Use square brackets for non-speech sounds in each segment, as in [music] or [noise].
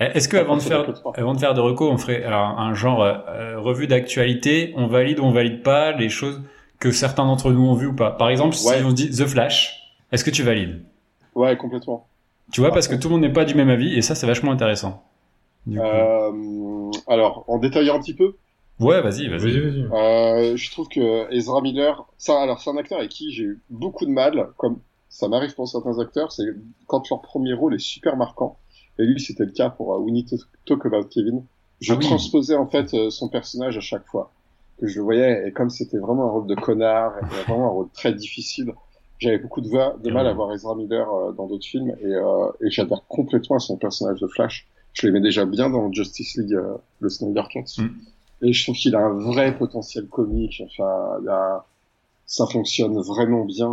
Eh, Est-ce que avant de faire avant de faire de reco, on ferait alors, un genre euh, revue d'actualité, on valide ou on valide pas les choses que certains d'entre nous ont vues ou pas? Par exemple, si Ouais. on se dit The Flash, est-ce que tu valides? Ouais, complètement. Tu vois, parce que tout le monde n'est pas du même avis et ça, c'est vachement intéressant. Du coup. Euh, alors, en détaillant un petit peu, Ouais, vas-y, vas-y. Euh, je trouve que Ezra Miller, ça, alors c'est un acteur avec qui j'ai eu beaucoup de mal, comme ça m'arrive pour certains acteurs, c'est quand leur premier rôle est super marquant. Et lui, c'était le cas pour euh, We Need to Talk About Kevin. Je Ah oui. transposais en fait euh, son personnage à chaque fois que je le voyais, et comme c'était vraiment un rôle de connard, et vraiment un rôle très difficile, j'avais beaucoup de, va- de mal à voir Ezra Miller euh, dans d'autres films, et, euh, et j'adhère complètement à son personnage de Flash. Je l'aimais déjà bien dans Justice League, euh, le Snyder Cut. Mm. Et je trouve qu'il a un vrai potentiel comique. Enfin, il a, ça fonctionne vraiment bien.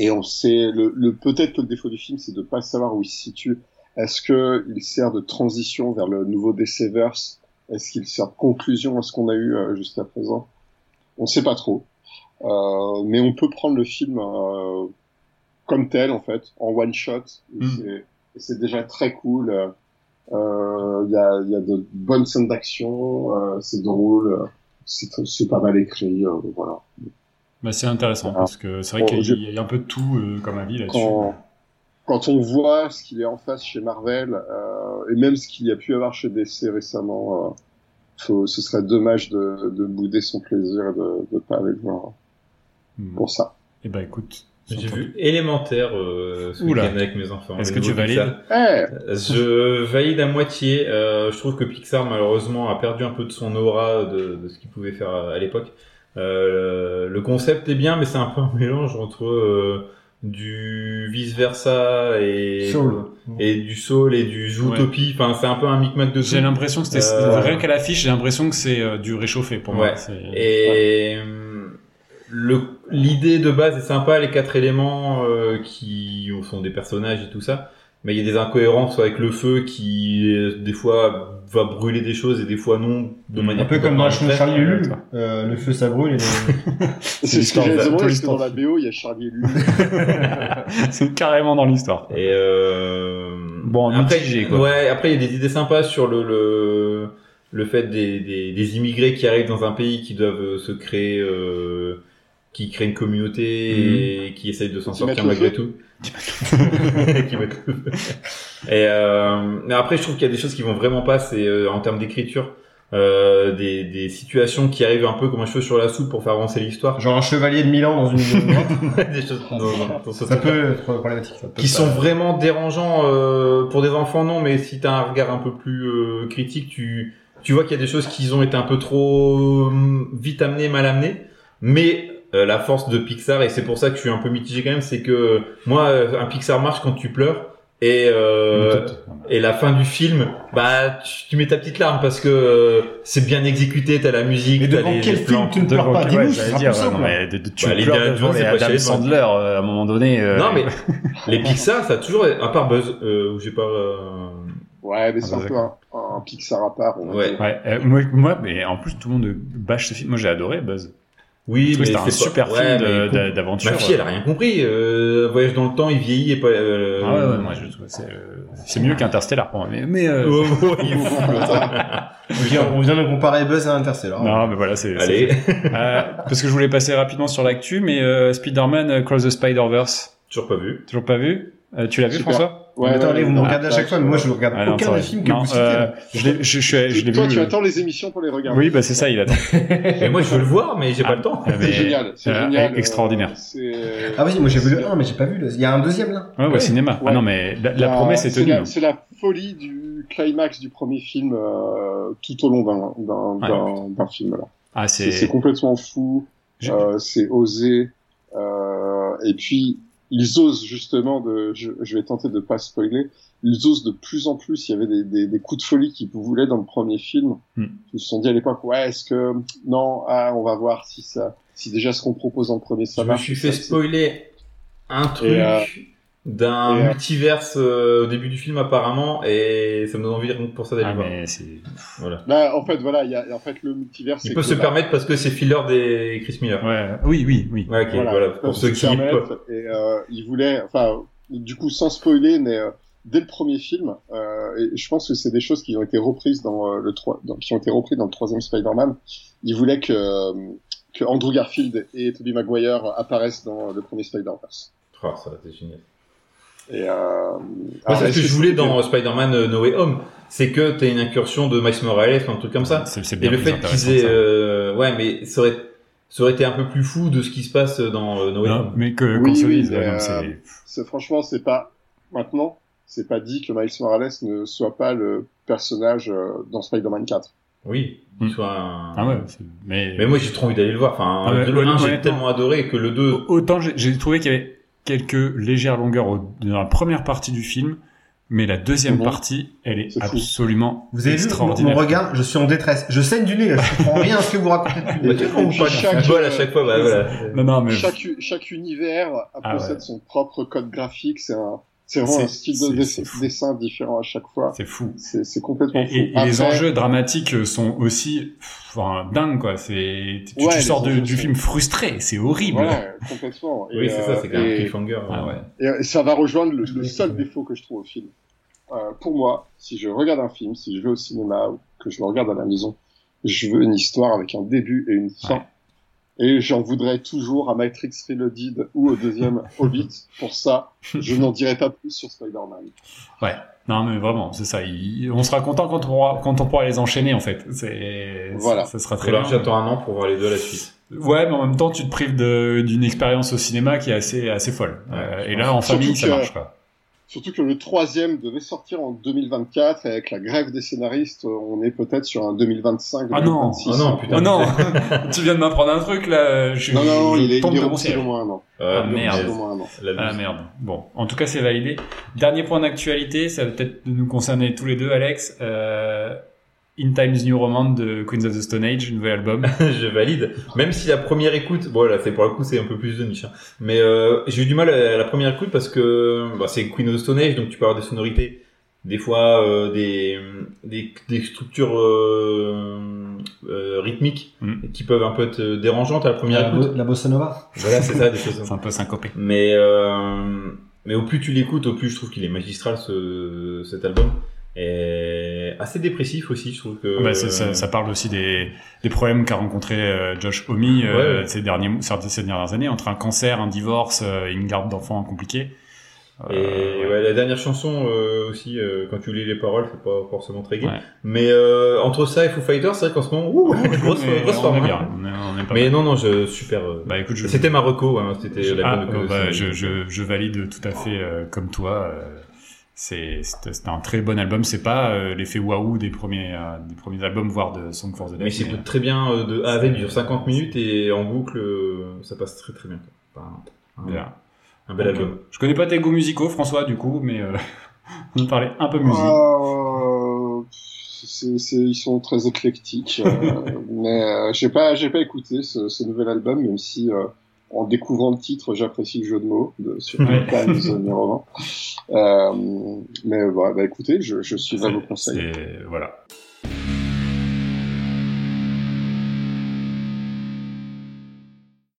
Et on sait, le, le peut-être que le défaut du film, c'est de pas savoir où il se situe. Est-ce que il sert de transition vers le nouveau DCverse Est-ce qu'il sert de conclusion à ce qu'on a eu euh, jusqu'à présent? On sait pas trop. Euh, mais on peut prendre le film euh, comme tel, en fait, en one shot. Et Mm. c'est- déjà très cool. Euh, Il y, a, y a de bonnes scènes d'action, euh, c'est drôle, euh, c'est c'est pas mal écrit, voilà. Bah, c'est intéressant Ah. parce que c'est vrai Bon, qu'il y, a- y un peu de tout euh, comme avis là-dessus. Quand, quand on voit ce qu'il est en face chez Marvel, euh, et même ce qu'il y a pu avoir chez DC récemment, euh, faut, ce serait dommage de, de bouder son plaisir et de ne pas aller le voir Hmm. pour ça. Eh ben écoute, J'ai vu élémentaire euh, ce week-end avec mes enfants. Est-ce que tu valides Pixar. Eh, Je valide à moitié. Euh, je trouve que Pixar malheureusement a perdu un peu de son aura de, de ce qu'il pouvait faire à, à l'époque. Euh, le concept est bien, mais c'est un peu un mélange entre euh, du vice versa et Soul. et du soul et du zootopie. Enfin, c'est un peu un micmac de tout. J'ai l'impression que c'était Euh, rien qu'à l'affiche, j'ai l'impression que c'est euh, du réchauffé pour moi. Ouais. Et le l'idée de base est sympa, les quatre éléments euh, qui sont des personnages et tout ça. Mais il y a des incohérences avec le feu qui euh, des fois va brûler des choses et des fois non de manière Un peu comme dans la chaîne complètement Charlie Lulu. Euh, le feu ça brûle et les... [laughs] c'est ce que parce que dans la BO, il y a Charlie Lulu. [laughs] c'est carrément dans l'histoire. Et euh... Bon, après, mitigé, quoi. ouais, après il y a des idées sympas sur le le, le fait des, des, des immigrés qui arrivent dans un pays qui doivent se créer, euh, qui créent une communauté et qui essayent de s'en sortir malgré tout. [laughs] Et euh, mais après je trouve qu'il y a des choses qui vont vraiment pas, c'est euh, en termes d'écriture. Euh, des, des situations qui arrivent un peu comme un cheveu sur la soupe pour faire avancer l'histoire. Genre un chevalier de Milan dans une [laughs] des choses ce Ça truc-là peut être problématique. Ça peut qui pas- sont vraiment dérangeants euh, pour des enfants non mais si t'as un regard un peu plus euh, critique tu tu vois qu'il y a des choses qui ont été un peu trop hum, vite amenées mal amenées mais euh, la force de Pixar et c'est pour ça que je suis un peu mitigé quand même c'est que moi euh, un Pixar marche quand tu pleures et euh, et la fin du film bah tu, tu mets ta petite larme parce que euh, c'est bien exécuté t'as la musique Mais t'as devant les, quel les film plans. tu ne pleures pas Ouais, c'est dire, non, mais de- de- tu Bah, les pleures Indiana devant les c'est pas Adam les Sandler euh, à un moment donné. euh, non mais [laughs] les Pixar ça a toujours à part Buzz euh, où j'ai pas euh, Ouais, mais c'est Ah, un bah, peu un, un Pixar à part. Ouais. dire. Ouais, euh, moi, moi, mais en plus tout le monde bâche ce film. Moi j'ai adoré Buzz. Oui, un c'est pas- super ouais, film mais d'aventure. Ma fille, elle a rien compris. Euh, voyage dans le temps, il vieillit et pas. Euh... Ah ouais, ouais, moi je trouve c'est euh, c'est mieux qu'Interstellar pour moi. Mais, mais euh, Oh, oh. [laughs] On vient, on vient de comparer Buzz à Interstellar. non, mais voilà, c'est. Allez, c'est- Euh, parce que je voulais passer rapidement sur l'actu, mais euh, Spider-Man euh, Cross the Spider-Verse, toujours pas vu. toujours pas vu? Euh, tu l'as vu Super. François? Ouais, Attends, allez, vous me ouais, regardez à chaque fois, mais moi je ne regarde Ah non, aucun des films que Non, vous citez. euh, je l'ai je, je, Toi, vu. tu euh, attends les émissions pour les regarder. Oui, bah c'est ça, il attend. [laughs] Et moi, je veux le voir, mais j'ai pas le temps. Ah, mais- C'est génial, c'est euh, génial. extraordinaire. euh, Ah oui, moi j'ai vu le 1, mais j'ai pas vu le. Il y a un deuxième là. Ouais, ouais, Ouais. cinéma. Ouais. Ah non, mais la, la La- promesse est tenue. hein. C'est la folie du climax du premier film tout au long d'un film. Là. Ah, C'est c'est. complètement fou, c'est osé, et puis ils osent justement de. Je, je vais tenter de pas spoiler. Ils osent de plus en plus. Il y avait des, des, des coups de folie qu'ils voulaient dans le premier film. Hmm. Ils se sont dit à l'époque, ouais, est-ce que non, ah, on va voir si ça, si déjà ce qu'on propose dans le premier ça je me marche. suis Ça, fait c'est- spoiler un truc euh, d'un et, euh, multiverse euh, au début du film apparemment, et ça me donne envie pour ça d'aller Ah, voir. Voilà. Bah, en fait, voilà, il y a, en fait, le multivers. Il peut se permettre parce que c'est filler des Chris Miller. Ouais, oui, oui, oui. Ouais, voilà. ils Pour ceux se qui permettre, Et euh, ils voulaient, enfin, du coup, sans spoiler, mais euh, dès le premier film, euh, et je pense que c'est des choses qui ont été reprises dans euh, le 3, dans- qui ont été repris dans le troisième Spider-Man. Ils voulaient que, euh, que Andrew Garfield et Tobey Maguire apparaissent dans le premier Spider-Verse. Oh, ça c'est génial. Et euh, c'est ce que je voulais dans Spider-Man euh, No Way Home. C'est que t'as une incursion de Miles Morales, un truc comme ça. C'est c'est Et bien le fait qu'ils aient, euh, ouais, mais ça aurait, ça aurait été un peu plus fou de ce qui se passe dans euh, No Way Non, Home. mais que Oui, qu'on se oui, euh, c'est- c'est franchement, c'est pas maintenant, c'est pas dit que Miles Morales ne soit pas le personnage dans Spider-Man 4. Oui, qu'il soit un... Ah ouais, c'est- mais, Mais moi, j'ai trop envie d'aller le voir. Enfin, Ah ouais, le 1, j'ai tellement adoré que le 2, autant j'ai- j'ai trouvé qu'il y avait quelques légères longueurs dans la première partie du film, mais la deuxième partie, elle est, absolument Vous avez vu mon, extraordinaire. regard Je suis en détresse. Je saigne du nez, là. Je comprends rien à ce que vous racontez bah, chaque, football à euh, chaque fois, bah voilà. Non, non, mais Chaque, chaque univers Ah possède ouais. son propre code graphique. C'est un, c'est vraiment un style de dessin différent à chaque fois. c'est fou. C'est, complètement Et, fou. et- et les enjeux dramatiques sont aussi enfin, dingues, quoi. C'est, tu, Ouais, tu les sors de- du sont- film frustré, c'est horrible. Ouais, complètement. Oui, c'est ça, euh, c'est quand même cliffhanger. Ah ouais. Et ça va rejoindre le, seul défaut que je trouve au film. Euh, pour moi, si je regarde un film, si je vais au cinéma ou que je le regarde à la maison, je veux une histoire avec un début et une fin. Ouais. Et j'en voudrais toujours à Matrix Reloaded ou au deuxième [laughs] Hobbit. Pour ça, je n'en dirai pas plus sur Spider-Man. Non, mais vraiment, c'est ça. Il- on sera content quand on pourra, quand on pourra les enchaîner, en fait. C'est, Voilà. Ça sera très Alors, bien. j'attends un an pour voir les deux à la suite. Ouais, mais en même temps, tu te prives de- d'une expérience au cinéma qui est assez, assez folle. Ouais, Euh, et là, en famille, ça que- marche, quoi. Surtout que le troisième devait sortir en 2024 et avec la grève des scénaristes, on est peut-être sur un 2025, Ah non, 2026. ah non, putain. Oh non, [laughs] tu viens de m'apprendre un truc, là. Je, Non, non, je il est, il est de mon repoussé siège. au moins un an. Ah, Ah, merde. Moins Ah merde. Bon, en tout cas, c'est validé. Dernier point d'actualité, ça va peut-être nous concerner tous les deux, Alex. Euh, In Times New Roman de Queens of the Stone Age, nouvel album. [laughs] je valide. Même si la première écoute, bon là c'est pour le coup c'est un peu plus de niche, hein. mais euh, j'ai eu du mal à la première écoute parce que bah, c'est Queen of the Stone Age, donc tu peux avoir des sonorités, des fois euh, des, des des structures euh, euh, rythmiques Mm. qui peuvent un peu être dérangeantes à la première La, écoute. bo- la bossa nova. Voilà c'est ça des choses. [laughs] C'est un peu syncopé. Mais euh, mais au plus tu l'écoutes, au plus je trouve qu'il est magistral ce cet album. Et assez dépressif aussi, je trouve que. Bah, c'est- ça, ça parle aussi des, des problèmes qu'a rencontré euh, Josh Homme euh, Ouais. ces, derniers, ces dernières années, entre un cancer, un divorce euh, et une garde d'enfants compliquée. Et Euh, ouais, la dernière chanson euh, aussi, euh, quand tu lis les paroles, c'est pas forcément très gai. Ouais. Mais euh, entre ça et Foo Fighters, c'est vrai qu'en ce moment, ouh, [laughs] grosse, grosse forme. est bien. On est, on est pas Mais mal. non, non, je super. Bah écoute, je, C'était ma reco, hein, c'était je, la ah, bonne bah, je, je, je valide tout à fait euh, comme toi. Euh, c'est un très bon album. C'est pas euh, l'effet waouh des premiers euh, des premiers albums, voire de Song for the Dead. Mais c'est très bien euh, de A à dure 50 minutes et en boucle, euh, ça passe très très bien. Enfin, un, Bien. un bel album. euh, Je connais pas tes goûts musicaux, François, du coup, mais euh, [laughs] on va parler un peu musique. Euh, ils sont très éclectiques, euh, [laughs] mais euh, j'ai pas, j'ai pas écouté ce, ce nouvel album, même si euh, en découvrant le titre, j'apprécie le jeu de mots de, sur Ouais. Times [laughs] Roman. Euh, mais voilà, bah écoutez, je, je suivrai vos conseils. Voilà.